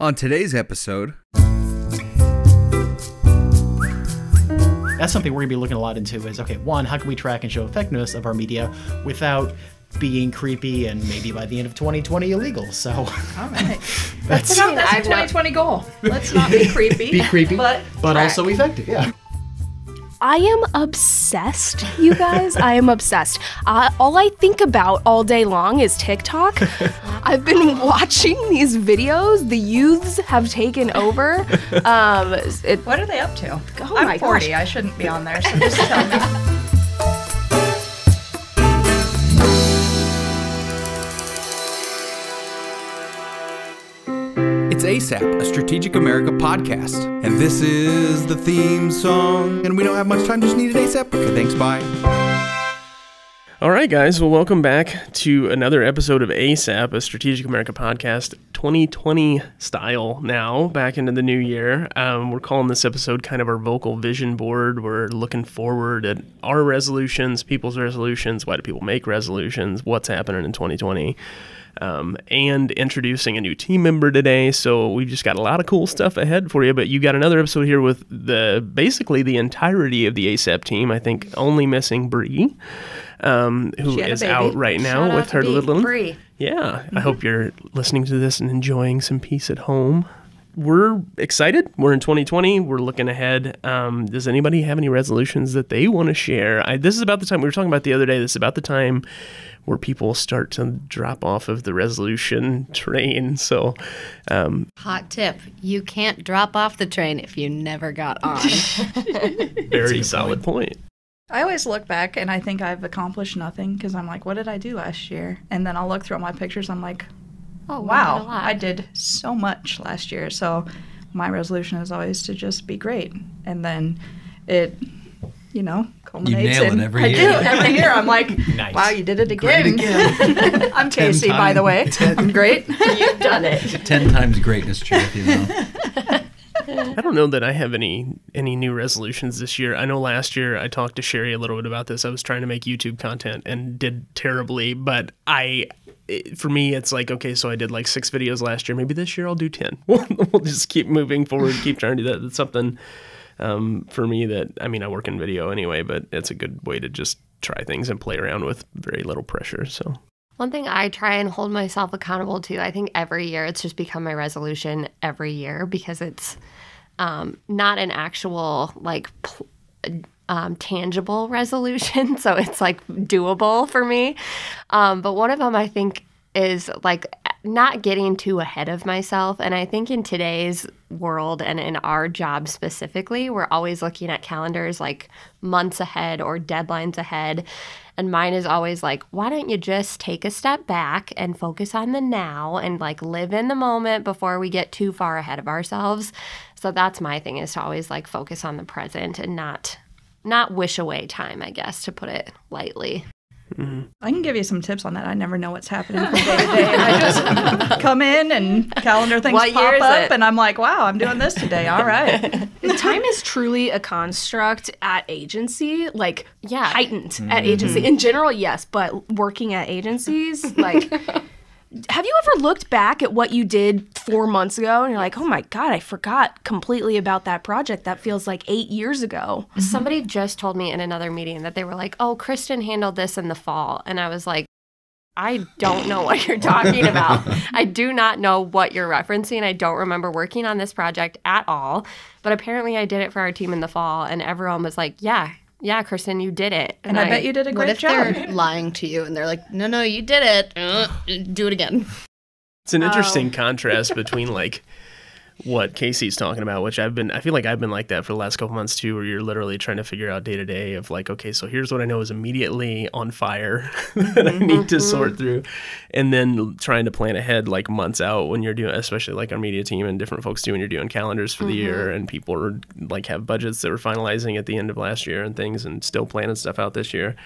On today's episode, That's something we're gonna be looking a lot into. Is okay, one, how can we track and show effectiveness of our media without being creepy and maybe by the end of 2020 illegal? So All right. that's That's a I've not- 2020 goal. Let's not be creepy. be creepy, But, but track. also effective. Yeah. I am obsessed, you guys. I am obsessed. Uh, all I think about all day long is TikTok. I've been watching these videos. The youths have taken over. Um, it, What are they up to? Oh I'm my 40. gosh. I shouldn't be on there, so just tell me. ASAP, a Strategic America podcast. And this is the theme song. And we don't have much time, just need it ASAP. Okay, thanks, bye. All right, guys. Well, welcome back to another episode of ASAP, a Strategic America podcast, 2020 style now, back into the new year. Um, we're calling this episode kind of our vocal vision board. We're looking forward at our resolutions, people's resolutions. Why do people make resolutions? What's happening in 2020? Um, and introducing a new team member today. So we've just got a lot of cool stuff ahead for you. But you got another episode here with the basically the entirety of the ASAP team. I think only missing Bree um, who She had a is out right now Shout with her little Bree. Yeah, I hope you're listening to this and enjoying some peace at home. We're excited. We're in 2020. We're looking ahead. Um, does anybody have any resolutions that they want to share? I, this is about the time we were talking about the other day. This is about the time where people start to drop off of the resolution train. So, um, Hot tip you can't drop off the train if you never got on. very solid point. I always look back and I think I've accomplished nothing because I'm like, what did I do last year? And then I'll look through all my pictures. I'm like, oh, wow, I did so much last year. So my resolution is always to just be great. And then it, you know, culminates nail it every I year. do every year. I'm like, Nice. wow, you did it Great again. I'm Casey, by the way. I'm great. You've done it. Ten times greatness, truth, you know. I don't know that I have any any new resolutions this year. I know last year I talked to Sherry a little bit about this. I was trying to make YouTube content and did terribly, but I it, for me it's like okay, so I did like 6 videos last year. Maybe this year I'll do 10. We'll, we'll just keep moving forward, keep trying to do that. That's something um, for me that I mean I work in video anyway, but it's a good way to just try things and play around with very little pressure. So One thing I try and hold myself accountable to, I think every year it's just become my resolution every year because it's um, not an actual, like, pl- um, tangible resolution. So it's like doable for me. Um, but one of them I think is like not getting too ahead of myself. And I think in today's world and in our job specifically, we're always looking at calendars like months ahead or deadlines ahead. And mine is always like, why don't you just take a step back and focus on the now and like live in the moment before we get too far ahead of ourselves? So that's my thing is to always like focus on the present and not not wish away time, I guess, to put it lightly. I can give you some tips on that. I never know what's happening from day to day. And I just come in and calendar things What pop up, and I'm like, wow, I'm doing this today. All right. Time is truly a construct at agency, like Yeah. heightened at mm-hmm. agency. In general, yes, but working at agencies, like have you ever looked back at what you did four months ago and you're like, oh my God, I forgot completely about that project. That feels like eight years ago. Mm-hmm. Somebody just told me in another meeting that they were like, "Oh, Kristen handled this in the fall," and I was like. I don't know what you're talking about. I do not know what you're referencing. I don't remember working on this project at all. But apparently, I did it for our team in the fall, and everyone was like, "Yeah, yeah, Kristen, you did it." And I bet you did a great What great if job. they're lying to you and they're like, "No, no, you did it. Uh, do it again." It's an interesting contrast between like what Casey's talking about, which I've been I feel like I've been like that for the last couple months too, where you're literally trying to figure out day to day of like, okay, so here's what I know is immediately on fire that I need to mm-hmm. sort through. And then trying to plan ahead like months out when you're doing especially like our media team and different folks do when you're doing calendars for the year mm-hmm. and people are like have budgets that we're finalizing at the end of last year and things and still planning stuff out this year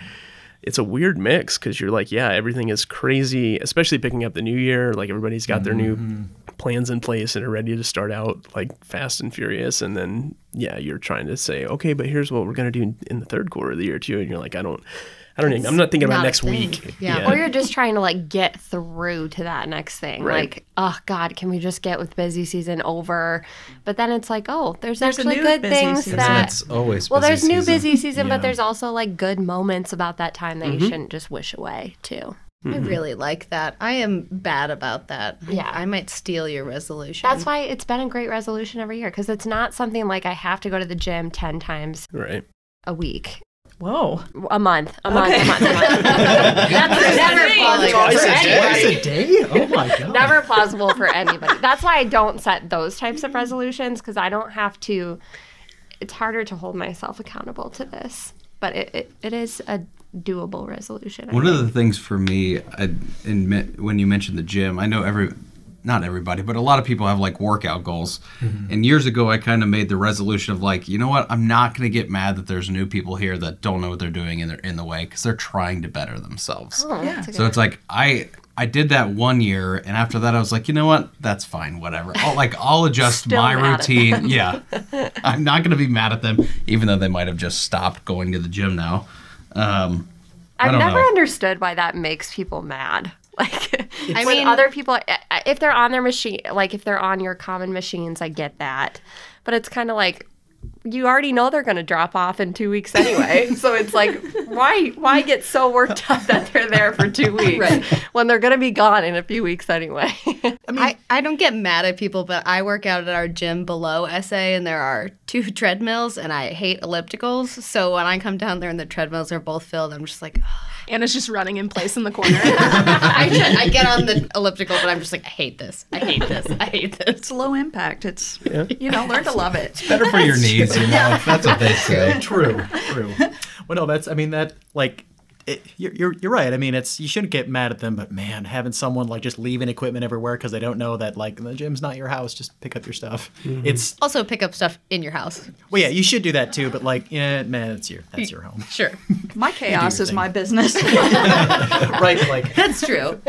it's a weird mix because you're like, yeah, everything is crazy, especially picking up the new year. Like everybody's got their new mm-hmm. plans in place and are ready to start out like fast and furious. And then, yeah, you're trying to say, okay, but here's what we're going to do in the third quarter of the year too. And you're like, I don't, I don't even, I'm not thinking about not a next thing. week. Yeah. Or you're just trying to like get through to that next thing. Right. Like, oh God, can we just get with busy season over? But then it's like, oh, there's, There's actually good things season. that. It's always well, busy there's new busy season, Yeah. but there's also like good moments about that time that you mm-hmm. shouldn't just wish away too. I mm-hmm. really like that. I am bad about that. Yeah. I might steal your resolution. That's why it's been a great resolution every year because it's not something like I have to go to the gym 10 times Right. a week. Whoa. A month, a month, Okay. a month, a month. That's never plausible Twice for a day. anybody. a day? Oh my god. Never plausible for anybody. That's why I don't set those types of resolutions because I don't have to. It's harder to hold myself accountable to this, but it, it, it is a doable resolution. I One of the things for me, I, admit, when you mentioned the gym, I know every, not everybody, but a lot of people have like workout goals. And years ago, I kind of made the resolution of like, you know what, I'm not going to get mad that there's new people here that don't know what they're doing and they're in the way because they're trying to better themselves. Oh, Yeah. So it's like I I did that one year, and after that, I was like, you know what? That's fine. Whatever. I'll, like I'll adjust my routine. Yeah, I'm not gonna be mad at them, even though they might have just stopped going to the gym now. Um, I I've don't never know. understood why that makes people mad. Like, I I mean- mean, other people, if they're on their machine, like if they're on your common machines, I get that. But it's kind of like you already know they're going to drop off in two weeks anyway. so it's like, why, why get so worked up that they're there for two weeks Right. when they're going to be gone in a few weeks anyway? I, I don't get mad at people, but I work out at our gym below SA, and there are two treadmills, and I hate ellipticals. So when I come down there and the treadmills are both filled, I'm just like, Anna's just running in place in the corner. I, should, I get on the elliptical, but I'm just like, I hate this. I hate this. I hate this. It's low impact. It's you know, learn to love it. better for your knees. You know, that's what they say. true, true. Well, no, that's. I mean, that like. It, you're, you're you're right. I mean, it's you shouldn't get mad at them, but man, having someone like just leaving equipment everywhere because they don't know that like the gym's not your house, just pick up your stuff. It's Also, pick up stuff in your house. well, yeah, you should do that too, but like, yeah, man, it's your that's your home, Sure. My chaos is thing. my business. right? Like, That's true.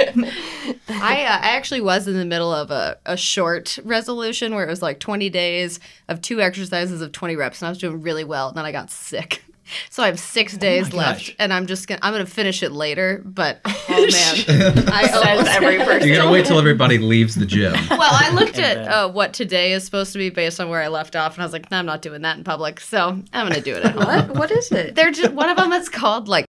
I uh, I actually was in the middle of a, a short resolution where it was like 20 days of two exercises of 20 reps, and I was doing really well. And then I got sick, so I have six days left, gosh. and I'm just gonna I'm gonna finish it later. But oh man, I Says almost, every person. You're gonna wait till everybody leaves the gym. well I looked at uh, what today is supposed to be based on where I left off, and I was like, no, I'm not doing that in public, so I'm gonna do it at home. what? What is it? They're just one of them is called like.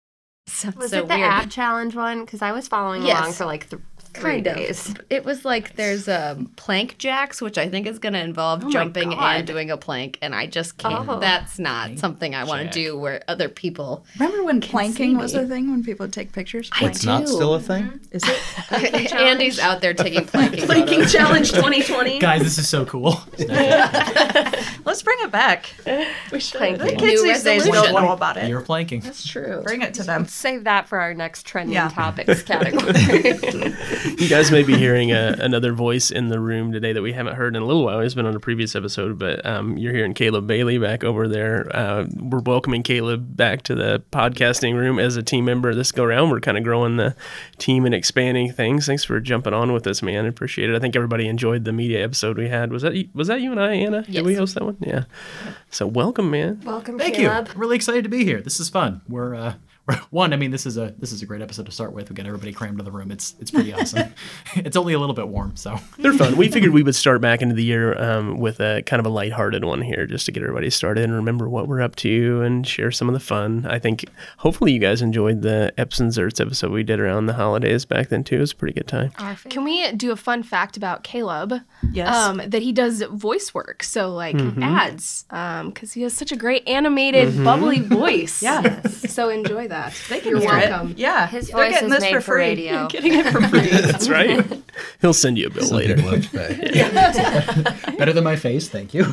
So, Was so it the weird. ab challenge one? Because I was following Yes. along for like th- three Kind of. days. It was like there's um, plank jacks, which I think is going to involve my jumping and doing a plank, and I just can't. Oh. That's not something I want to do where other people. Remember when planking was a thing when people would take pictures? It's not still a thing. Is it? Andy's out there taking planking. Planking photos. challenge 2020. guys, this is so cool. Let's bring it back. We should. Planking. The kids these days resolution. don't know about it. You're planking. That's true. Bring it to them. Save that for our next trending Yeah. topics category. You guys may be hearing a, another voice in the room today that we haven't heard in a little while. He's been on a previous episode, but um, you're hearing Caleb Bailey back over there. Uh, we're welcoming Caleb back to the podcasting room as a team member this go around. We're kind of growing the team and expanding things. Thanks for jumping on with us, man. I appreciate it. I think everybody enjoyed the media episode we had. Was that you- was that you and I, Anna? Did we host that one? Yeah. So welcome, man. Welcome, Thank Caleb. you. I'm really excited to be here. This is fun. We're uh, we're one. I mean, this is a this is a great episode to start with. We got everybody crammed to the room. It's it's pretty awesome. it's only a little bit warm, so They're fun. We figured we would start back into the year um, with a kind of a lighthearted one here, just to get everybody started and remember what we're up to and share some of the fun. I think hopefully you guys enjoyed the Eps and Zerts episode we did around the holidays back then too. It was a pretty good time. Can we do a fun fact about Caleb? Yes. Um, that he does voice work, so like Mm-hmm. ads, um, because he has such a great animated, bubbly voice. Yeah. So enjoy that. They can You're hear it. welcome. Yeah. His They're voice getting is this made for for free. radio. Getting it for free. That's right. He'll send you a bill Some later. people have to pay. better than my face. Thank you.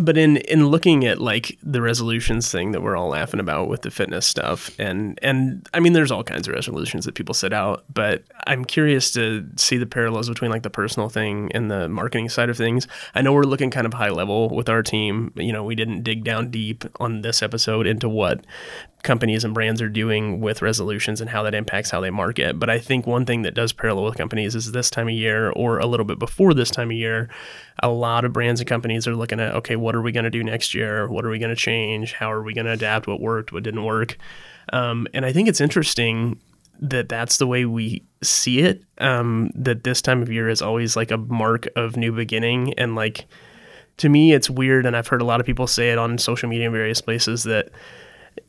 But in in looking at like the resolutions thing that we're all laughing about with the fitness stuff, and and I mean, there's all kinds of resolutions that people set out, but I'm curious to see the parallels between like the personal thing and the marketing side of things. I know we're looking kind of high level with our team. You know, we didn't dig down deep on this episode into what companies and brands are doing with resolutions and how that impacts how they market. But I think one thing that does parallel with companies is this time of year or a little bit before this time of year, a lot of brands and companies are looking at okay, what are we going to do next year? What are we going to change? How are we going to adapt? What worked? What didn't work? Um, and I think it's interesting that that's the way we see it. Um, that this time of year is always like a mark of new beginning, and like to me, it's weird. And I've heard a lot of people say it on social media in various places that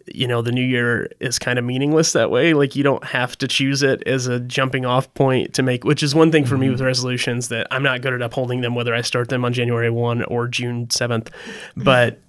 you know the new year is kind of meaningless that way. Like you don't have to choose it as a jumping off point to make which is one thing for me mm-hmm. with resolutions that i'm not good at upholding them whether i start them on january 1 or june 7th but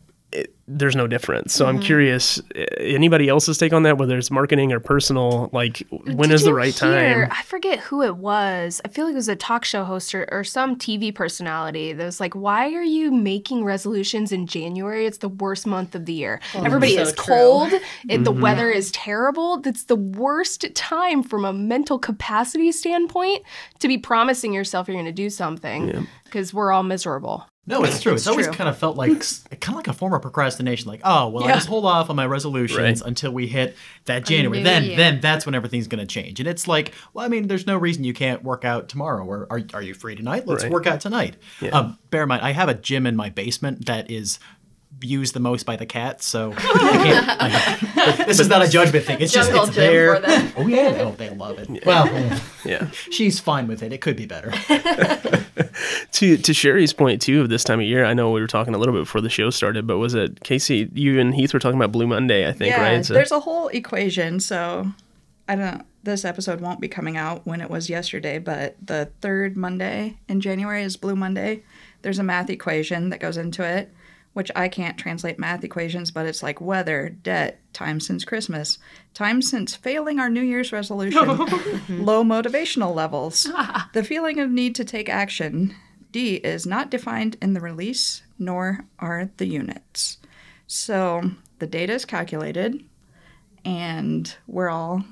there's no difference so i'm curious eh, anybody else's take on that whether it's marketing or personal like when Did is the right hear- time I forget who it was. I feel like it was a talk show host or, or some TV personality that was like, "Why are you making resolutions in January? It's the worst month of the year. Everybody so is true. cold. It, The weather is terrible. That's the worst time from a mental capacity standpoint to be promising yourself you're going to do something because we're all miserable." No, it's true. It's, It's always true. kind of felt like kind of like a form of procrastination. Like, oh, well, I Yeah. just hold off on my resolutions Right. until we hit that January. Then, year. then that's when everything's going to change. And it's like, well, I mean, there's no reason you can't work out tomorrow. Or are are you free tonight? Let's Right. work out tonight. Um, bear in mind, I have a gym in my basement that is used the most by the cats, so I can't, like, this is not a judgment thing. It's just it's there. Oh yeah, oh they love it. Well, eh, yeah she's fine with it. It could be better. to to Sherry's point too of this time of year I know we were talking a little bit before the show started but was it Casey you and Heath were talking about Blue Monday I think yeah, right So- there's a whole equation. So I don't. Know, this episode won't be coming out when it was yesterday, but the third Monday in January is Blue Monday. There's a math equation that goes into it, which I can't translate math equations, but it's like weather, debt, time since Christmas, time since failing our New Year's resolution, low motivational levels, the feeling of need to take action. D is not defined in the release, nor are the units. So the data is calculated, and we're all.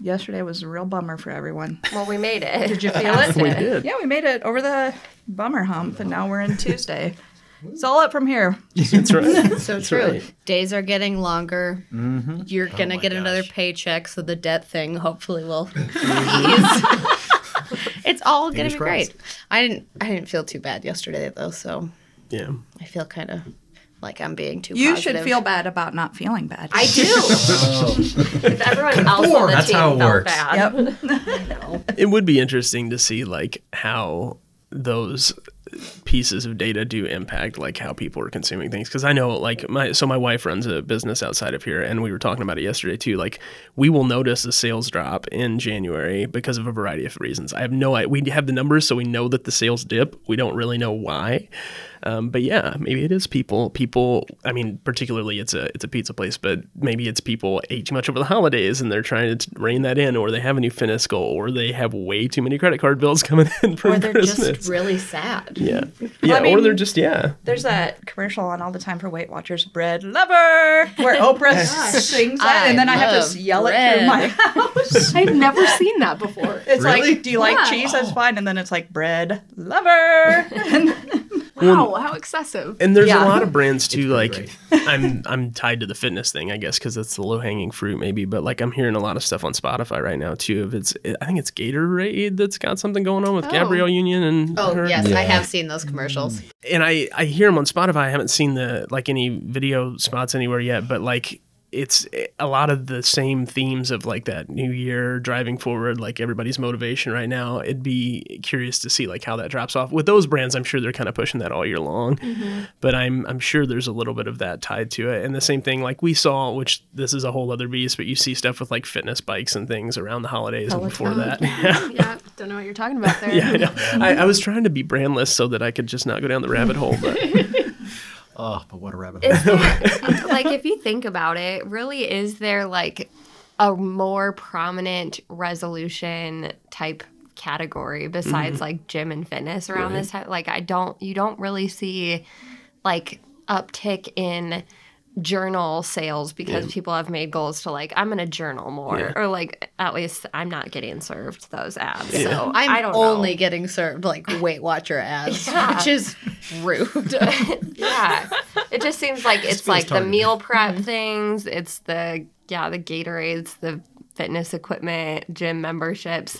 Yesterday was a real bummer for everyone. Well, we made it. Did you feel it? we did Yeah, we made it over the bummer hump, and now we're in Tuesday. It's all up from here. that's right So true. right. Days are getting longer. Mm-hmm. You're gonna my get another paycheck, so the debt thing hopefully will ease. it's all gonna Fingers be crossed. great. I didn't. I didn't feel too bad yesterday though, so yeah I feel kind of like I'm being too. You positive. should feel bad about not feeling bad. I do. if everyone else on the That's team how it felt works. bad. Yep. it would be interesting to see like how those pieces of data do impact like how people are consuming things. Because i know like my so my wife runs a business outside of here and we were talking about it yesterday too like we will notice a sales drop in january because of a variety of reasons. I have no we have the numbers so we know that the sales dip. We don't really know why um, but yeah maybe it is people people i mean particularly it's a it's a pizza place but maybe it's people ate too much over the holidays and they're trying to rein that in or they have a new fitness goal or they have way too many credit card bills coming in from Or they're christmas just really sad. yeah yeah or mean- they're just yeah There's that commercial on all the time for Weight Watchers, bread lover, where Oprah sings that, and then I have love to yell it through my house. I've never seen that before. It's Really? like, do you like cheese? That's fine. And then it's like bread lover. And Wow, how excessive. And there's Yeah. a lot of brands too. Like. I'm I'm tied to the fitness thing, I guess, because it's the low hanging fruit, maybe. But like I'm hearing a lot of stuff on Spotify right now too. If it's I think it's Gatorade that's got something going on with oh. Gabrielle Union and Oh her. yes, I have seen those commercials. and I I hear them on Spotify. I haven't seen the like any video spots anywhere yet, but like it's a lot of the same themes of like that new year driving forward like everybody's motivation right now. It'd be curious to see like how that drops off. With those brands i'm sure they're kind of pushing that all year long. Mm-hmm. But i'm i'm sure there's a little bit of that tied to it. And the same thing like we saw which this is a whole other beast but you see stuff with like fitness bikes and things around the holidays and before that. Yeah. Yeah, don't know what you're talking about there. yeah I. I, I was trying to be brandless so that i could just not go down the rabbit hole but Oh, but what a rabbit hole. Like, if you think about it, really, is there like a more prominent resolution type category besides mm-hmm. like gym and fitness around this time? Like, I don't, you don't really see like uptick in journal sales because people have made goals to like I'm gonna journal more Yeah. or like at least I'm not getting served those ads. So I'm I don't only know. getting served like Weight Watcher ads, which is rude. yeah. It just seems like it's feels like the meal prep mm-hmm. things. It's the yeah, the Gatorades, the fitness equipment, gym memberships.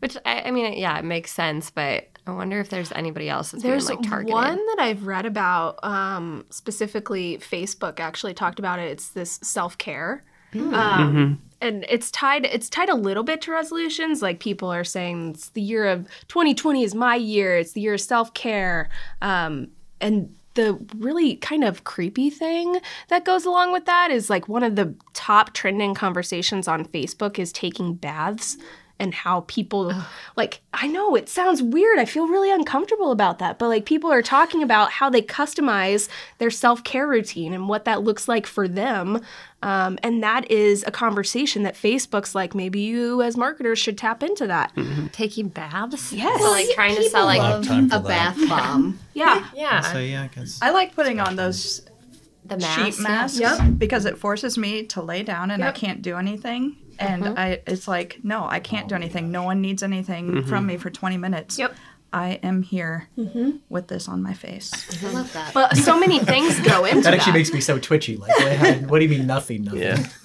Which I, I mean, yeah, it makes sense, but I wonder if there's anybody else that's There's being like targeted. one that I've read about, um, specifically Facebook actually talked about it. It's this self care, um, and it's tied. It's tied a little bit to resolutions. Like people are saying, it's the year of 2020 is my year. It's the year of self care, um, and the really kind of creepy thing that goes along with that is like one of the top trending conversations on Facebook is taking baths and how people like I know it sounds weird. I feel really uncomfortable about that, but like people are talking about how they customize their self-care routine and what that looks like for them. Um, and that is a conversation that Facebook's like maybe you as marketers should tap into that. taking baths. Yes. So like trying to sell like Lot of time for a bath bomb. Yeah. yeah So yeah, I guess. I like putting on those the sheet mask. masks because it forces me to lay down and I can't do anything. And mm-hmm. I, it's like, no, I can't do oh anything. No one needs anything from mm-hmm. me for 20 minutes. Yep. I am here mm-hmm. with this on my face. I love that. But so many things go into That actually that. makes me so twitchy. Like, what, do you mean nothing? Nothing. Yeah.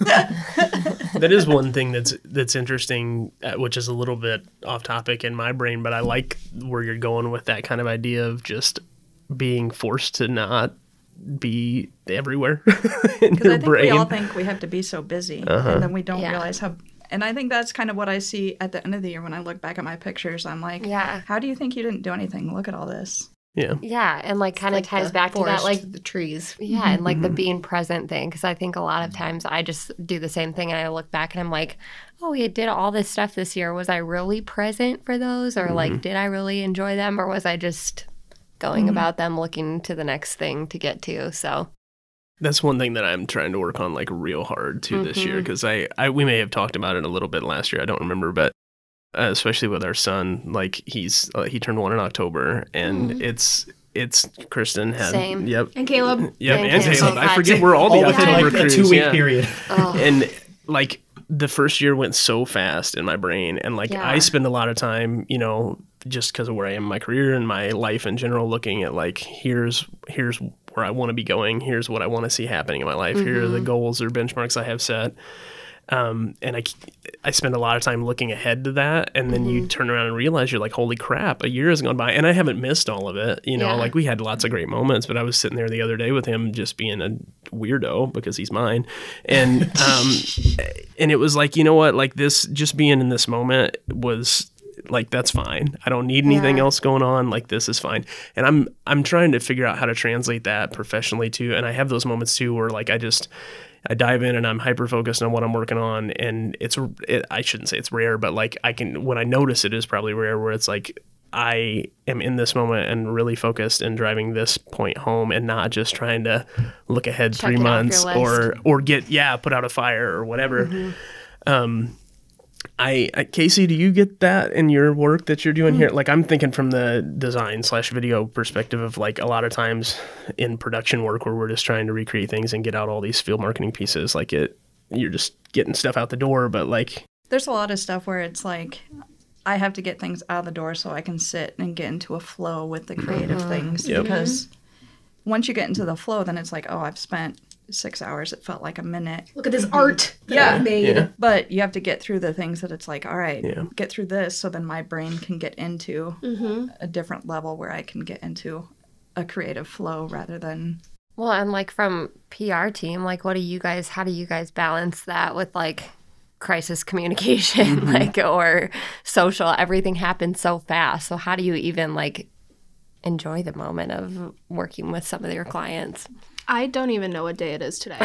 that is one thing that's that's interesting, uh, which is a little bit off topic in my brain, but I like where you're going with that kind of idea of just being forced to not be everywhere in Because your I think brain. we all think we have to be so busy, and uh-huh. then we don't Yeah. realize how. And I think that's kind of what I see at the end of the year when I look back at my pictures. I'm like, Yeah. how do you think you didn't do anything? Look at all this. yeah. Yeah, and like kind of Like ties the back to that like the trees. Yeah, and like the mm-hmm. being present thing. Because I think a lot of mm-hmm. times I just do the same thing and I look back and I'm like, oh, we did all this stuff this year. Was I really present for those? Or like, mm-hmm. did I really enjoy them? Or was I just going about them looking to the next thing to get to? So, That's one thing that I'm trying to work on like real hard too this Mm-hmm. year because I, I we may have talked about it a little bit last year. I don't remember, but uh, especially with our son, like he's uh, he turned one in October, and it's it's Kristen had Mm-hmm. Same. yep and Caleb. yep Thank and you. Caleb. I forget to- we're all the All within October like a crews, two week yeah. period. and like the first year went so fast in my brain and like Yeah. i spend a lot of time you know just because of where i am in my career and my life in general looking at like here's here's where i want to be going here's what i want to see happening in my life here are the goals or benchmarks i have set. Um, and I, I spend a lot of time looking ahead to that and then you turn around and realize you're like holy crap a year has gone by and i haven't missed all of it you know Yeah. like we had lots of great moments but i was sitting there the other day with him just being a weirdo because he's mine and um and it was like you know what like this just being in this moment was like that's fine. I don't need anything Yeah. else going on. Like this is fine. And i'm i'm trying to figure out how to translate that professionally too. And i have those moments too where like i just I dive in and I'm hyper focused on what I'm working on, and it's it, I shouldn't say it's rare, but like I can when I notice it is probably rare where it's like I am in this moment and really focused and driving this point home, and not just trying to look ahead Check three it off your months or or get yeah put out a fire or whatever. Um, I, I Casey, do you get that in your work that you're doing hmm. here? Like I'm thinking from the design slash video perspective of like a lot of times in production work where we're just trying to recreate things and get out all these field marketing pieces. Like it, you're just getting stuff out the door, but like There's a lot of stuff where it's like, I have to get things out of the door so I can sit and get into a flow with the creative mm-hmm. things. Yep. Because once you get into the flow, then it's like, oh, I've spent six hours. It felt like a minute. Look at this art that Yeah. I made. yeah, But you have to get through the things that it's like, all right, Yeah. get through this so then my brain can get into Mm-hmm. a different level where I can get into a creative flow rather than well, and like from PR team, like, what do you guys, how do you guys balance that with like, crisis communication like or social everything happens so fast so how do you even like enjoy the moment of working with some of your clients I don't even know what day it is today.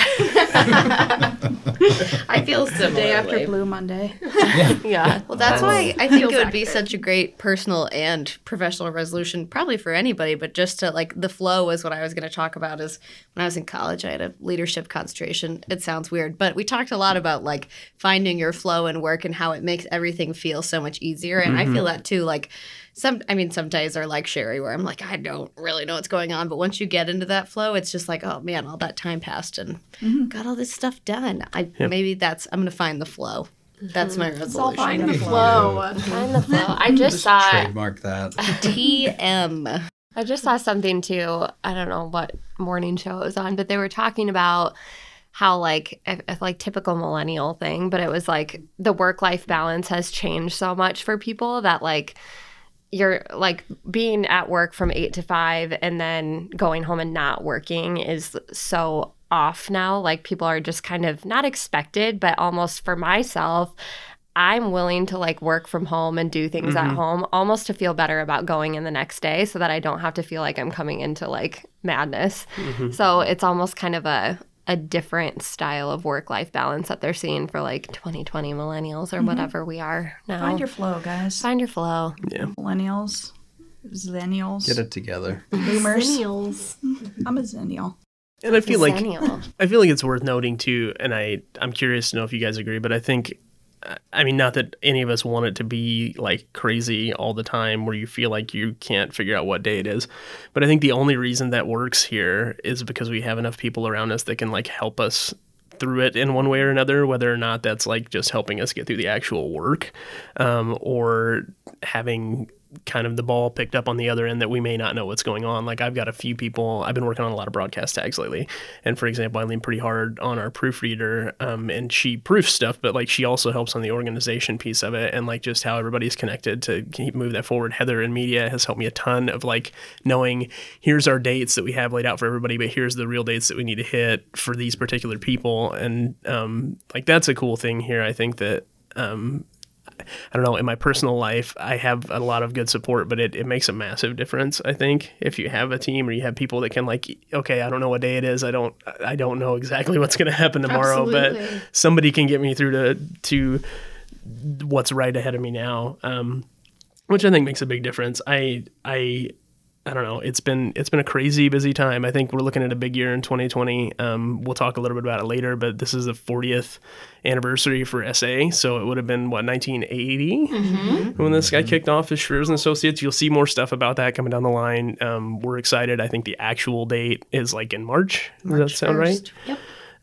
I feel similarly. day after Blue Monday. yeah Well, that's why I think it would be such a great personal and professional resolution, probably for anybody. But just to like the flow is what I was going to talk about. Is when I was in college, I had a leadership concentration. It sounds weird, but we talked a lot about like finding your flow in work and how it makes everything feel so much easier. And I mm-hmm. feel that too. Like some, I mean, some days are like Sherry, where I'm like, I don't really know what's going on. But once you get into that flow, it's just like, oh man, all that time passed and mm-hmm. got all this stuff done. I maybe that's I'm going to find the flow. That's my resolution. Find the flow. Find the flow. I just saw Trademark that. TM. I just saw something too. I don't know what morning show it was on, but they were talking about how like a, a, like typical millennial thing, but it was like the work life balance has changed so much for people that like you're like being at work from eight to five and then going home and not working is so off now. Like people are just kind of not expected, but almost for myself, I'm willing to like work from home and do things Mm-hmm. at home almost to feel better about going in the next day so that I don't have to feel like I'm coming into like madness. Mm-hmm. So it's almost kind of a a different style of work life balance that they're seeing for like 2020 millennials or mm-hmm. whatever we are now. Find your flow, guys. Find your flow. Yeah. Millennials, zennials, Get it together. boomers. Millennials. I'm a zennial. And I feel like I feel like it's worth noting too, and I I'm curious to know if you guys agree, but I think. I mean, not that any of us want it to be like crazy all the time where you feel like you can't figure out what day it is. But I think the only reason that works here is because we have enough people around us that can like help us through it in one way or another, whether or not that's like just helping us get through the actual work um, or having kind of the ball picked up on the other end that we may not know what's going on. Like I've got a few people, I've been working on a lot of broadcast tags lately. And for example, I lean pretty hard on our proofreader um, and she proofs stuff, but like she also helps on the organization piece of it and like just how everybody's connected to keep move that forward. Heather in media has helped me a ton of like knowing here's our dates that we have laid out for everybody, but here's the real dates that we need to hit for these particular people. And um, like that's a cool thing here. I think that um, I don't know, in my personal life, I have a lot of good support, but it, it makes a massive difference, I think, if you have a team or you have people that can like, okay, I don't know what day it is. I don't I don't know exactly what's gonna happen tomorrow, but somebody can get me through to to what's right ahead of me now. Um, which I think makes a big difference. I I I don't know. It's been it's been a crazy busy time. I think we're looking at a big year in 2020. Um, we'll talk a little bit about it later, but this is the 40th anniversary for SA, so it would have been what 1980 when this guy kicked off as Schreurs and Associates. You'll see more stuff about that coming down the line. Um, we're excited. I think the actual date is like in March. Does that sound right? Yep.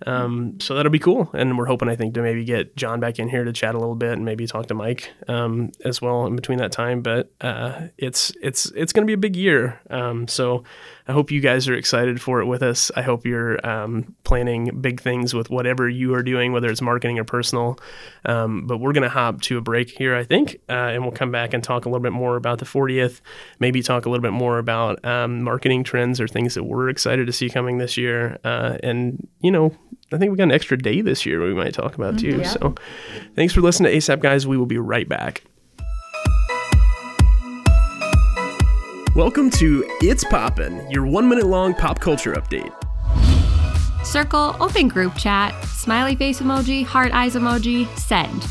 Um, so that'll be cool, and we're hoping I think to maybe get John back in here to chat a little bit and maybe talk to Mike um, as well in between that time. But uh, it's it's it's going to be a big year. Um, so I hope you guys are excited for it with us. I hope you're um, planning big things with whatever you are doing, whether it's marketing or personal. Um, but we're going to hop to a break here, I think, uh, and we'll come back and talk a little bit more about the 40th. Maybe talk a little bit more about um, marketing trends or things that we're excited to see coming this year. Uh, and you know, I think we got an extra day this year we might talk about too. So thanks for listening to ASAP, guys. We will be right back. Welcome to It's Poppin', your one minute long pop culture update. Circle, open group chat, smiley face emoji, heart eyes emoji, send.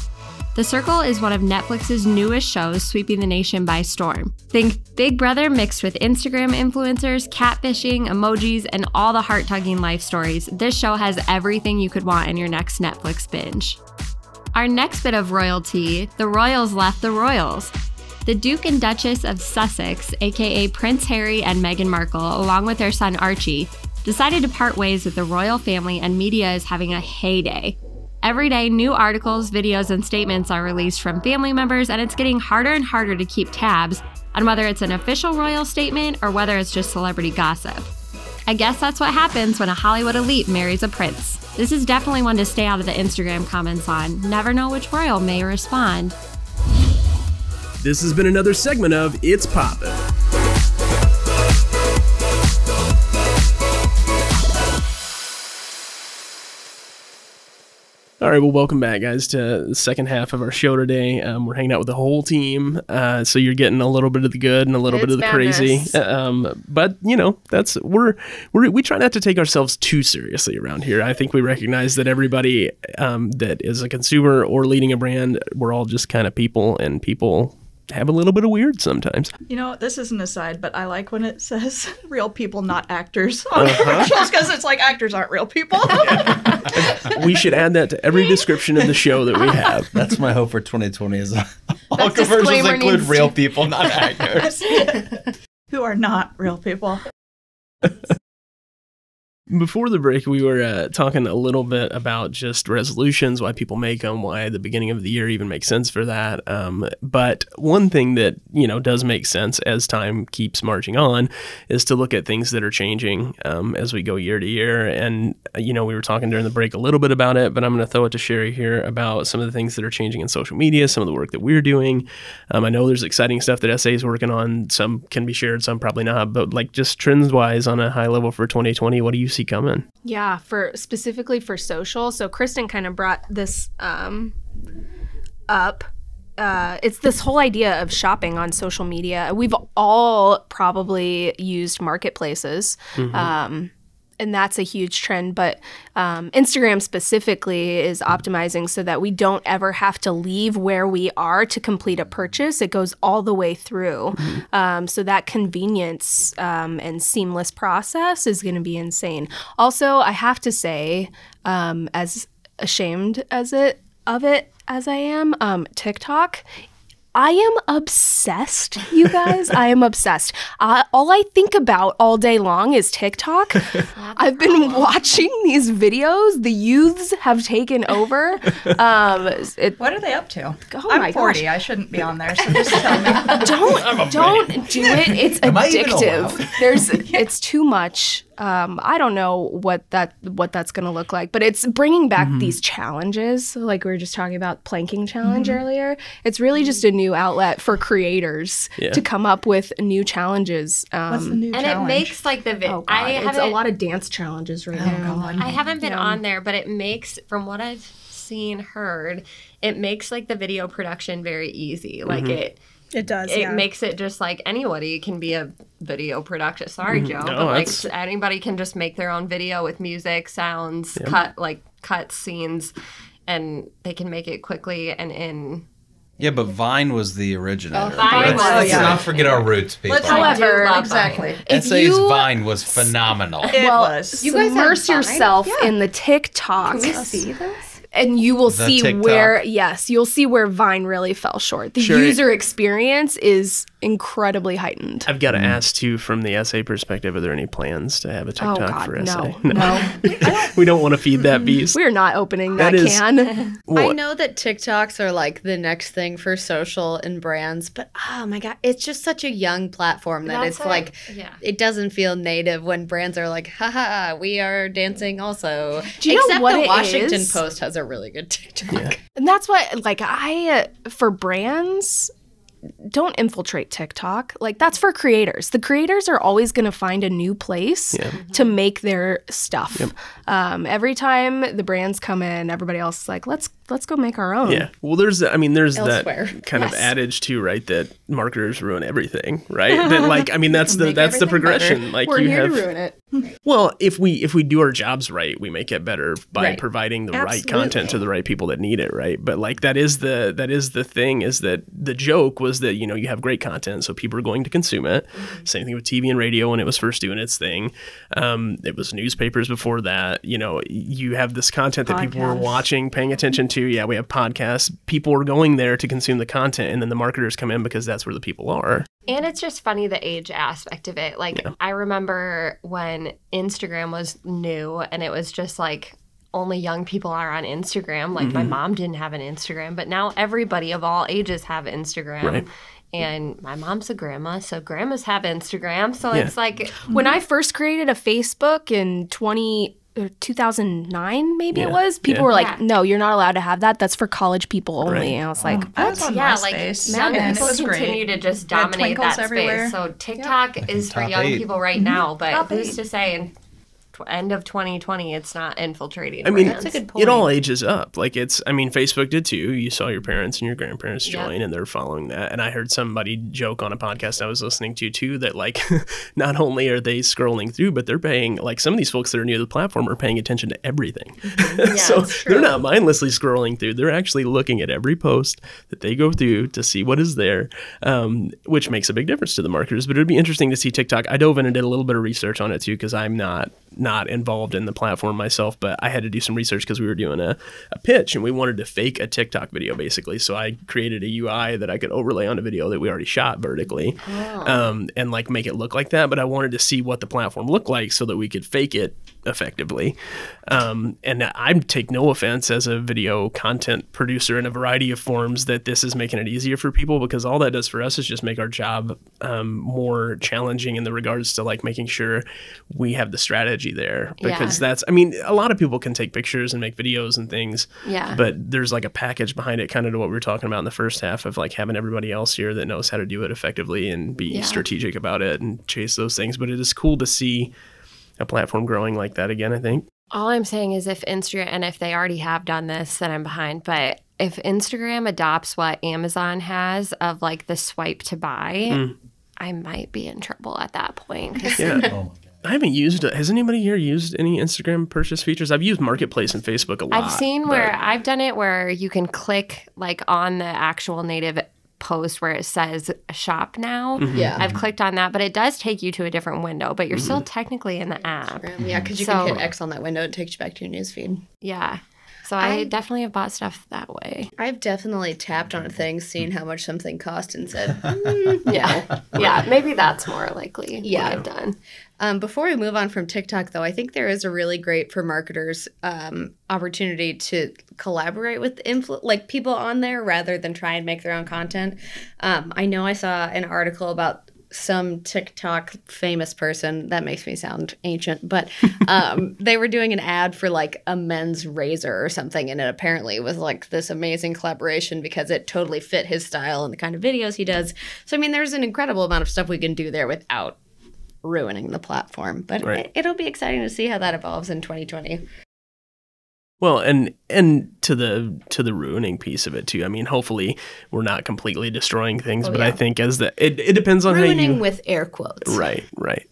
The Circle is one of Netflix's newest shows sweeping the nation by storm. Think Big Brother mixed with Instagram influencers, catfishing, emojis, and all the heart tugging life stories. This show has everything you could want in your next Netflix binge. Our next bit of royalty the Royals left the Royals. The Duke and Duchess of Sussex, aka Prince Harry and Meghan Markle, along with their son Archie, decided to part ways with the royal family, and media is having a heyday. Every day, new articles, videos, and statements are released from family members, and it's getting harder and harder to keep tabs on whether it's an official royal statement or whether it's just celebrity gossip. I guess that's what happens when a Hollywood elite marries a prince. This is definitely one to stay out of the Instagram comments on. Never know which royal may respond. This has been another segment of It's Poppin'. All right, well, welcome back, guys, to the second half of our show today. Um, we're hanging out with the whole team, uh, so you're getting a little bit of the good and a little bit of the crazy. Um, but you know, that's we're, we're we try not to take ourselves too seriously around here. I think we recognize that everybody um, that is a consumer or leading a brand, we're all just kind of people, and people have a little bit of weird sometimes. You know, this is an aside, but I like when it says real people, not actors on uh-huh. commercials because it's like actors aren't real people. we should add that to every description of the show that we have. That's my hope for 2020 is all That commercials disclaimer include real to- people, not actors. Who are not real people. Before the break, we were uh, talking a little bit about just resolutions, why people make them, why the beginning of the year even makes sense for that. Um, but one thing that you know does make sense as time keeps marching on is to look at things that are changing um, as we go year to year. And uh, you know, we were talking during the break a little bit about it, but I'm going to throw it to Sherry here about some of the things that are changing in social media, some of the work that we're doing. Um, I know there's exciting stuff that SA is working on. Some can be shared, some probably not. But like just trends wise on a high level for 2020, what do you see coming? Yeah, for specifically for social. So Kristen kind of brought this um, up. Uh, it's this whole idea of shopping on social media. We've all probably used marketplaces. Um, and that's a huge trend. But um, Instagram specifically is optimizing so that we don't ever have to leave where we are to complete a purchase. It goes all the way through. Um, so that convenience um, and seamless process is going to be insane. Also, I have to say, um, as ashamed as it of it as I am, um, TikTok I am obsessed, you guys. I am obsessed. Uh, all I think about all day long is TikTok. I've been watching these videos. The youths have taken over. Um, it, What are they up to? Oh I'm my 40. gosh. I shouldn't be on there, so just tell me. don't don't do it. It's Am I even addictive. allowed? There's it's too much. Um, I don't know what that what that's gonna look like, but it's bringing back Mm-hmm. these challenges, like we were just talking about planking challenge earlier. It's really just a new outlet for creators Yeah. to come up with new challenges. Um, What's the new And challenge? it makes like the vi- oh God, I it's haven't a lot of dance challenges right Oh, now. God. I haven't been on there, but it makes from what I've seen heard, it makes like the video production very easy. Like it It does. it yeah. makes it just like anybody can be a video production. Sorry, mm-hmm. Joe, No, but like that's- anybody can just make their own video with music, sounds, cut like cut scenes, and they can make it quickly and in. Yeah, but Vine was the originator. Oh, Vine let's, was- let's yeah. not forget our roots, people. Let's However, however, exactly. If SA's you- Vine was phenomenal. It well, was. you guys immerse Vine? yourself in the TikTok. see this? And you will The see TikTok. where yes you'll see where vine really fell short the Sure. user experience is incredibly heightened I've got to ask too, from the SA perspective, are there any plans to have a oh TikTok god for no SA? no we don't want to feed that beast. we are not opening that, That is- can I know that TikToks are like the next thing for social and brands, but oh my god, it's just such a young platform that That's it's what- like yeah. it doesn't feel native when brands are like, haha, we are dancing also. Do you know Except what the it Washington is? Post has a really good TikTok. and that's what like i uh, for brands don't infiltrate TikTok. Like that's for creators. The creators are always going to find a new place to make their stuff. Um, every time the brands come in, everybody else is like, let's let's go make our own. Yeah. Well, there's, I mean, there's Elsewhere. that kind of adage too, right? That marketers ruin everything, right? that like, I mean, that's the that's the everything better. progression. Like We're you here have, to ruin it. well, if we if we do our jobs right, we make it better by Right. providing the right content to the right people that need it, right? But like that is the that is the thing is that the joke was that you know you have great content, so people are going to consume it. Same thing with TV and radio when it was first doing its thing. Um, it was newspapers before that. You know, you have this content that people were watching, paying attention to. Yeah, we have podcasts. People are going there to consume the content, and then the marketers come in because that's where the people are. And it's just funny the age aspect of it. Like I remember when Instagram was new and it was just like only young people are on Instagram. Like my mm-hmm. mom didn't have an Instagram, but now everybody of all ages have Instagram. Right. And my mom's a grandma, so grandmas have Instagram. So Yeah. it's like When I first created a Facebook in 20 uh, 2009 maybe it was people yeah. were like Yeah. no you're not allowed to have that that's for college people only Right. and i was like I was on yeah, MySpace. like young Madness. people It was great. continue to just dominate that everywhere. space. So TikTok is for young eight. people right now, but Top who's eight. to say in tw- end of 2020 it's not infiltrating? I mean, brands? it all ages up. Like it's, I mean, Facebook did too. You saw your parents and your grandparents Yeah. join, and they're following that. And I heard somebody joke on a podcast I was listening to too that like, not only are they scrolling through, but they're paying. Like some of these folks that are near the platform are paying attention to everything. so they're not mindlessly scrolling through. They're actually looking at every post that they go through to see what is there, um, which makes a big difference to the marketers. But it'd be interesting to see TikTok. I dove in and did a little bit of research on it too because I'm not not involved in the platform myself, but I had to do some research because we were doing a, a pitch and we wanted to fake a TikTok video basically. So I created a UI that I could overlay on a video that we already shot vertically um, and like make it look like that. But I wanted to see what the platform looked like so that we could fake it effectively. Um, and I take no offense as a video content producer in a variety of forms that this is making it easier for people because all that does for us is just make our job um, more challenging in the regards to like making sure we have the strategy there because Yeah. that's I mean a lot of people can take pictures and make videos and things Yeah. but there's like a package behind it kind of to what we were talking about in the first half of like having everybody else here that knows how to do it effectively and be Yeah. strategic about it and chase those things but it is cool to see a platform growing like that again i think All I'm saying is if Instagram, and if they already have done this, then I'm behind. But if Instagram adopts what Amazon has of like the swipe to buy, hmm. I might be in trouble at that point. yeah oh I haven't used it. Has anybody here used any Instagram purchase features? I've used Marketplace and Facebook a lot. I've seen but- where I've done it where you can click like on the actual native post where it says shop now. Mm-hmm. Yeah. I've clicked on that, but it does take you to a different window, but you're still technically in the app. Yeah, because you So- can hit X on that window. It takes you back to your newsfeed. Yeah. So I, I- definitely have bought stuff that way. I've definitely tapped on a thing, seen how much something cost, and said, "Mm, Yeah. yeah. Maybe that's more likely Yeah. what I've done. Um, before we move on from TikTok, though, I think there is a really great for marketers um, opportunity to collaborate with influ- like people on there rather than try and make their own content. Um, I know I saw an article about some TikTok famous person that makes me sound ancient, but um, they were doing an ad for like a men's razor or something, and it apparently was like this amazing collaboration because it totally fit his style and the kind of videos he does. So I mean, there's an incredible amount of stuff we can do there without ruining the platform. But Right. it, it'll be exciting to see how that evolves in 2020. Well, and and to the to the ruining piece of it too. I mean, hopefully we're not completely destroying things, Oh, but I think as the it, it depends on how Ruining you with air quotes. Right, right.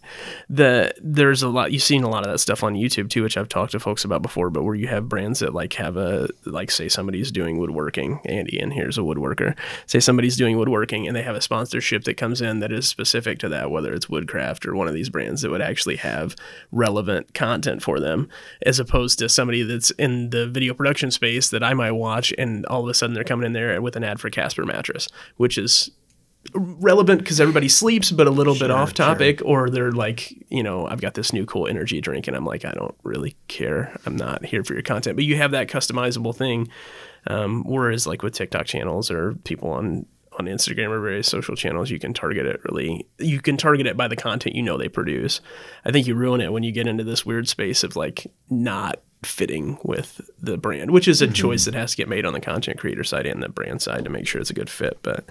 The there's a lot you've seen a lot of that stuff on YouTube too, which I've talked to folks about before, but where you have brands that like have a like say somebody's doing woodworking, Andy, and here's a woodworker. Say somebody's doing woodworking and they have a sponsorship that comes in that is specific to that, whether it's Woodcraft or one of these brands that would actually have relevant content for them, as opposed to somebody that's in the video production space that I might watch and all of a sudden they're coming in there with an ad for Casper mattress, which is relevant because everybody sleeps, but a little bit off topic, or they're like, you know, I've got this new cool energy drink, and I'm like, I don't really care. I'm not here for your content, but you have that customizable thing. Um, whereas, like with TikTok channels or people on on Instagram or various social channels, you can target it really. You can target it by the content you know they produce. I think you ruin it when you get into this weird space of like not fitting with the brand, which is a choice that has to get made on the content creator side and the brand side to make sure it's a good fit. But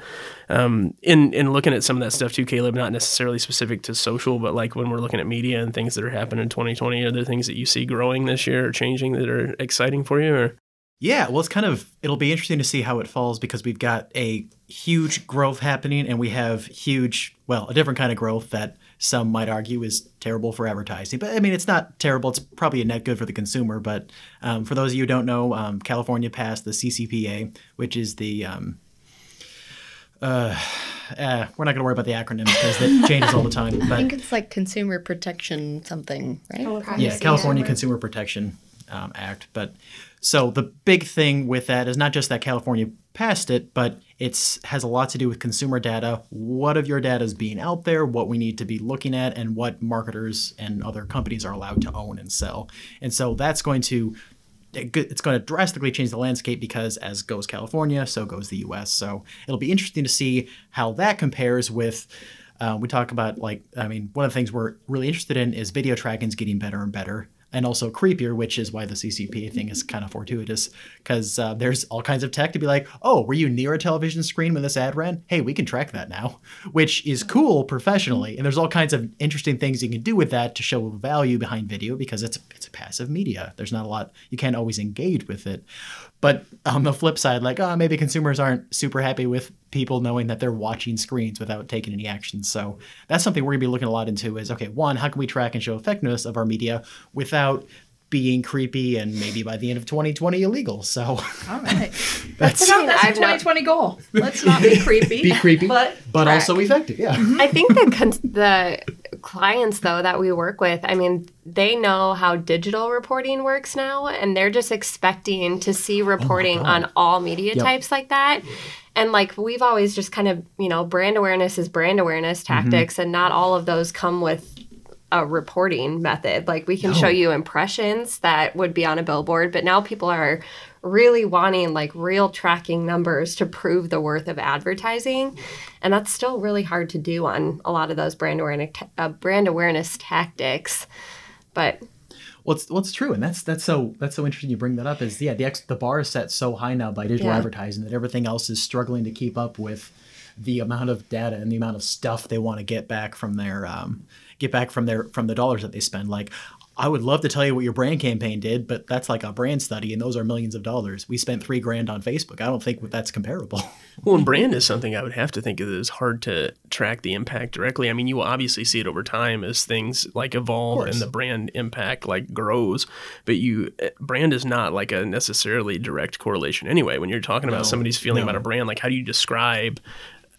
um, in in looking at some of that stuff too, Caleb, not necessarily specific to social, but like when we're looking at media and things that are happening in 2020, are there things that you see growing this year or changing that are exciting for you? Or Yeah, well, it's kind of it'll be interesting to see how it falls because we've got a huge growth happening, and we have huge, well, a different kind of growth that some might argue is terrible for advertising. But I mean, it's not terrible. It's probably a net good for the consumer. But um, for those of you who don't know, um, California passed the CCPA, which is the um, uh, uh, we're not going to worry about the acronym because it changes all the time. I think it's like consumer protection something, right? yeah, California Consumer Protection um, Act. But so the big thing with that is not just that California passed it, but it's has a lot to do with consumer data. What of your data is being out there? What we need to be looking at, and what marketers and other companies are allowed to own and sell. And so that's going to it's going to drastically change the landscape because as goes California, so goes the U.S. So it'll be interesting to see how that compares with. Uh, we talk about like I mean one of the things we're really interested in is video tracking's getting better and better and also creepier, which is why the CCP thing is kind of fortuitous because uh, there's all kinds of tech to be like, oh, were you near a television screen when this ad ran? Hey, we can track that now, which is cool professionally. And there's all kinds of interesting things you can do with that to show value behind video because it's it's a passive media. There's not a lot you can't always engage with it. But on the flip side, like, oh, maybe consumers aren't super happy with people knowing that they're watching screens without taking any action. So that's something we're gonna be looking a lot into is okay, one, how can we track and show effectiveness of our media without being creepy and maybe by the end of 2020 illegal. So All right. that's That's a I've 2020 goal. Let's not be creepy. be creepy, But but track. also effective. Yeah. I think the con- the clients though that we work with, I mean, they know how digital reporting works now, and they're just expecting to see oh reporting on all media types like that. And like we've always just kind of, you know, brand awareness is brand awareness mm-hmm. tactics, and not all of those come with a reporting method. Like we can show you impressions that would be on a billboard, but now people are really wanting like real tracking numbers to prove the worth of advertising, and that's still really hard to do on a lot of those brand awareness uh, brand awareness tactics. But What's what's true, and that's that's so that's so interesting. You bring that up. Is yeah, the ex, the bar is set so high now by digital Yeah. advertising that everything else is struggling to keep up with the amount of data and the amount of stuff they want to get back from their um, get back from their from the dollars that they spend. Like, I would love to tell you what your brand campaign did, but that's like a brand study, and those are millions of dollars. We spent three grand on Facebook. I don't think that's comparable. Well, and brand is something I would have to think of as hard to track the impact directly. I mean, you will obviously see it over time as things like evolve and the brand impact like grows, but you eh, brand is not like a necessarily direct correlation anyway. When you're talking about somebody's feeling about a brand, like how do you describe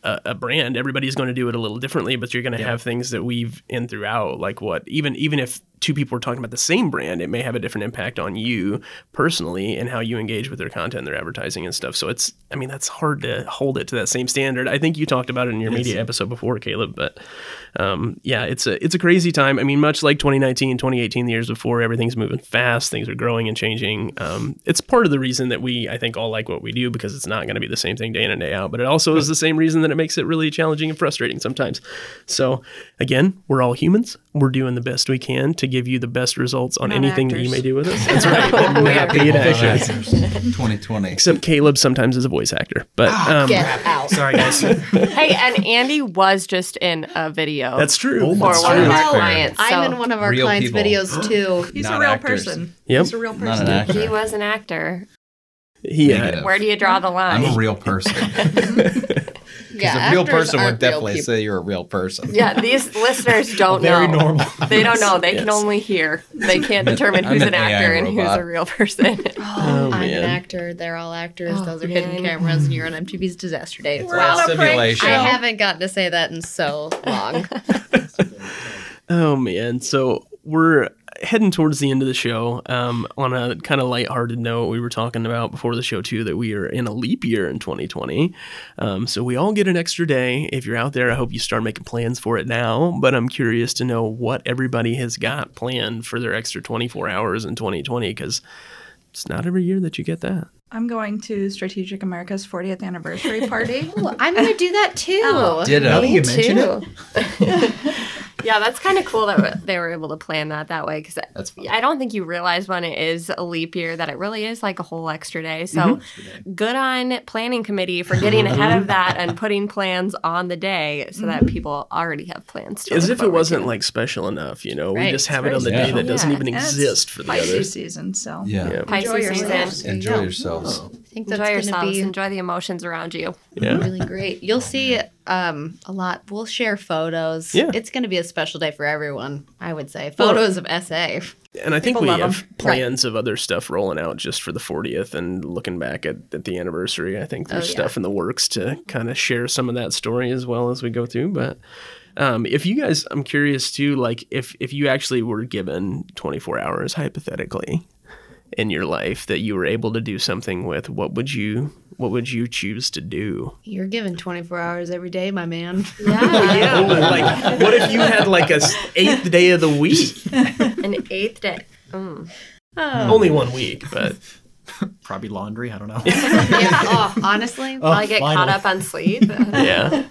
a, a brand? Everybody's going to do it a little differently, but you're going to have things that weave in throughout. Like what even even if two people are talking about the same brand, it may have a different impact on you personally and how you engage with their content, their advertising and stuff. So it's, I mean, that's hard to hold it to that same standard. I think you talked about it in your media episode before, Caleb, but um, yeah, it's a it's a crazy time. I mean, much like 2019, 2018, the years before, everything's moving fast, things are growing and changing. Um, it's part of the reason that we, I think, all like what we do because it's not going to be the same thing day in and day out. But it also is the same reason that it makes it really challenging and frustrating sometimes. So again, we're all humans. We're doing the best we can to give you the best results on Not anything that you may do with us. That's right. Not being actors. 2020. Except Caleb sometimes is a voice actor, but um, Get out. Sorry, guys. hey, and Andy was just in a video. that's true. for That's one true. of our Well, clients. I'm in one of our Real clients' people. videos too. He's Not a real actors. person. Yep. He's a real Not person. an actor. he was an actor. He, uh, Negative. Where do you draw the line? I'm a real person. Yeah, a real person would definitely real say you're a real person. Yeah, these listeners don't Very know. normal. They don't know. They can only hear. They can't determine who's an an actor AI and who's a real person. Oh, oh, I'm an actor. They're all actors. Oh, Those are hidden cameras, and you're on MTV's Disaster Date. We're Wow. on a prank Simulation. I haven't gotten to say that in so long. Oh man, so we're heading towards the end of the show. Um, on a kind of lighthearted note, we were talking about before the show too that we are in a leap year in 2020. Um, so we all get an extra day. If you're out there, I hope you start making plans for it now. But I'm curious to know what everybody has got planned for their extra 24 hours in 2020 because it's not every year that you get that. I'm going to Strategic America's 40th anniversary party. Ooh, I'm gonna do that too. Oh. Ditto. you mention too. yeah, that's kind of cool that they were able to plan that that way because I don't think you realize when it is a leap year that it really is like a whole extra day. So mm-hmm. good on planning committee for getting ahead of that and putting plans on the day so that mm-hmm. people already have plans. To As if it wasn't to. like special enough, you know. We Right, just it's have it on the very day that special. doesn't Yeah. even And exist for the Pisces others. season, so Yeah. Yeah. Pisces Enjoy season. yourselves. Enjoy yourselves. I think that's Enjoy gonna yourselves. be Enjoy the emotions around you. Yeah. really great. You'll see um, a lot. We'll share photos. Yeah. It's going to be a special day for everyone, I would say. Well- Photos of SA. And I think People we have have 'em. plans of other stuff rolling out just for the 40th and looking back at, at the anniversary. I think there's Oh, yeah. stuff in the works to kind of share some of that story as well as we go through. But um, if you guys, I'm curious too, like if, if you actually were given 24 hours hypothetically in your life that you were able to do something with, what would you, what would you choose to do? You're given 24 hours every day, my man. Yeah. like, what if you had like a eighth day of the week? An eighth day. Mm. Only one week, but Probably laundry. I don't know. yeah. Oh, honestly, Oh, I get caught up on sleep. yeah.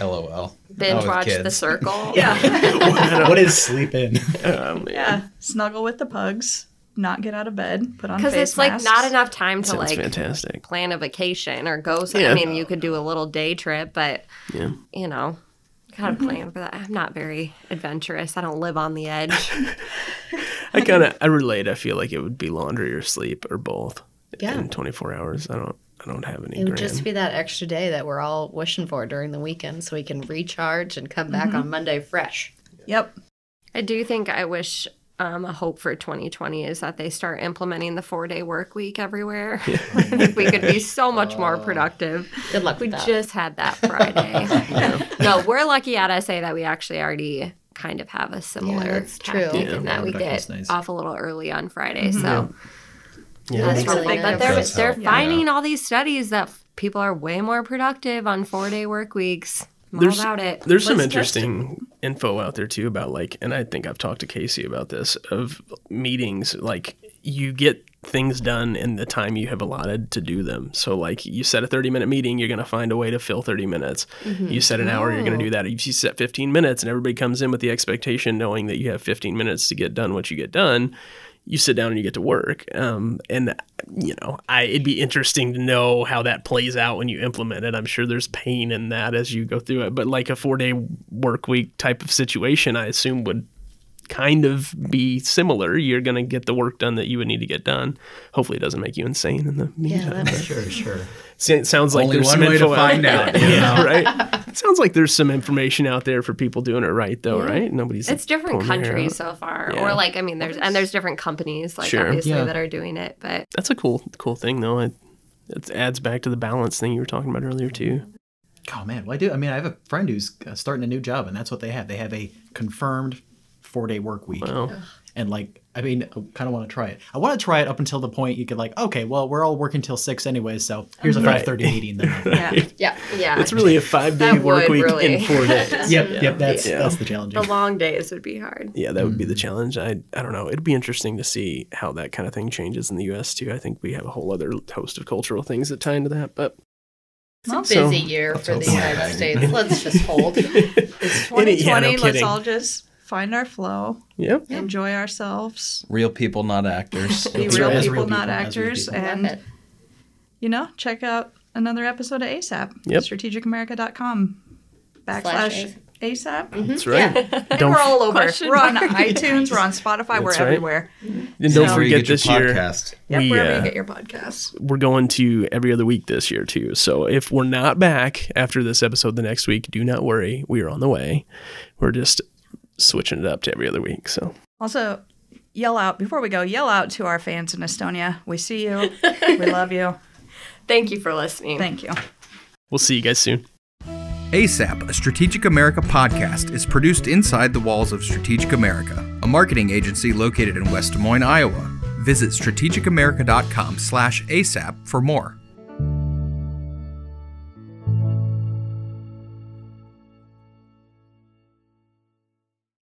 LOL. Binge with watch The. Circle. yeah, what is sleep in? Um, yeah. Snuggle with the pugs. Not get out of bed. Put on Because face it's like not enough time to Sounds like fantastic. plan a vacation or go. So, Yeah. I mean, you could do a little day trip, but Yeah. you know, gotta mm-hmm. plan for that. I'm not very adventurous. I don't live on the edge. I kind of I relate. I feel like it would be laundry or sleep or both. Yeah. In 24 hours, I don't I don't have any. it would grand. just be that extra day that we're all wishing for during the weekend so we can recharge and come back mm-hmm. on Monday fresh. Yep. I do think I wish um, a hope for 2020 is that they start implementing the four day work week everywhere. I think we could be so much more productive. Good luck We with that. just had that Friday. No, we're lucky at SA that we actually already kind of have a similar that's true. tactic Yeah. in that we get nice. off a little early on Friday. So Yeah. that's That's really really big. But they're they're help, finding all these studies that people are way more productive on four day work weeks. I'm There's about it. there's some Let's test interesting info out there too about like, and I think I've talked to Casey about this of meetings. Like you get things done in the time you have allotted to do them. So like you set a 30 minute meeting, you're going to find a way to fill 30 minutes. Mm-hmm. You set an hour, you're going to do that. If you set 15 minutes and everybody comes in with the expectation knowing that you have 15 minutes to get done what you get done, you sit down and you get to work. Um, and you know, I it'd be interesting to know how that plays out when you implement it. I'm sure there's pain in that as you go through it, but like a four day work week type of situation, I assume would kind of be similar. You're going to get the work done that you would need to get done. Hopefully, it doesn't make you insane in the meantime. Sure, sure. It sounds like Only there's one some way to info find out, out, there. you yeah, right. It sounds like there's some information out there for people doing it right, though, right? Nobody's It's different pulling their hair countries so far, Yeah. or like I mean, there's and there's different companies like Sure. obviously Yeah. that are doing it, but That's a cool, cool thing, though. It, it adds back to the balance thing you were talking about earlier too. Oh man, well I do. I mean, I have a friend who's uh, starting a new job, and that's what they have. They have a confirmed four day work week. Wow. And like, I mean, I kind of want to try it. I want to try it up until the point you could like, okay, well, we're all working till six anyways, so here's a Right. five thirty meeting. Then. Yeah. Yeah. yeah, It's really a five day work week really- in four days. yep, yep. That's Yeah. that's the challenge. the long days would be hard. Yeah, that would be Mm. the challenge. I I don't know. It'd be interesting to see how that kind of thing changes in the U.S. too. I think we have a whole other host of cultural things that tie into that. But It's a So- busy year for the. United States. Let's just hold. It's Any- 2020. yeah, no let's kidding. all just find our flow, yep, enjoy ourselves, Real people, not actors. be real right. People, real not people, as real actors, people. And you know, check out another episode of ASAP. Yep. Strategicamerica.com backslash ASAP. that's right. I think we're all over. We're on iTunes. We're on Spotify. we're right. everywhere. And don't So- Where you forget get your this year podcast. Yep, we wherever uh, you get your podcasts. we're going to every other week this year too. So if we're not back after this episode the next week, do not worry. We are on the way. We're just switching it up to every other week. So Also, yell out before we go. Yell out to our fans in Estonia. We see you. we love you. Thank you for listening. Thank you. we'll see you guys soon. ASAP, a Strategic America podcast, is produced inside the walls of Strategic America, a marketing agency located in West Des Moines, Iowa. Visit strategicamerica.com slash ASAP for more.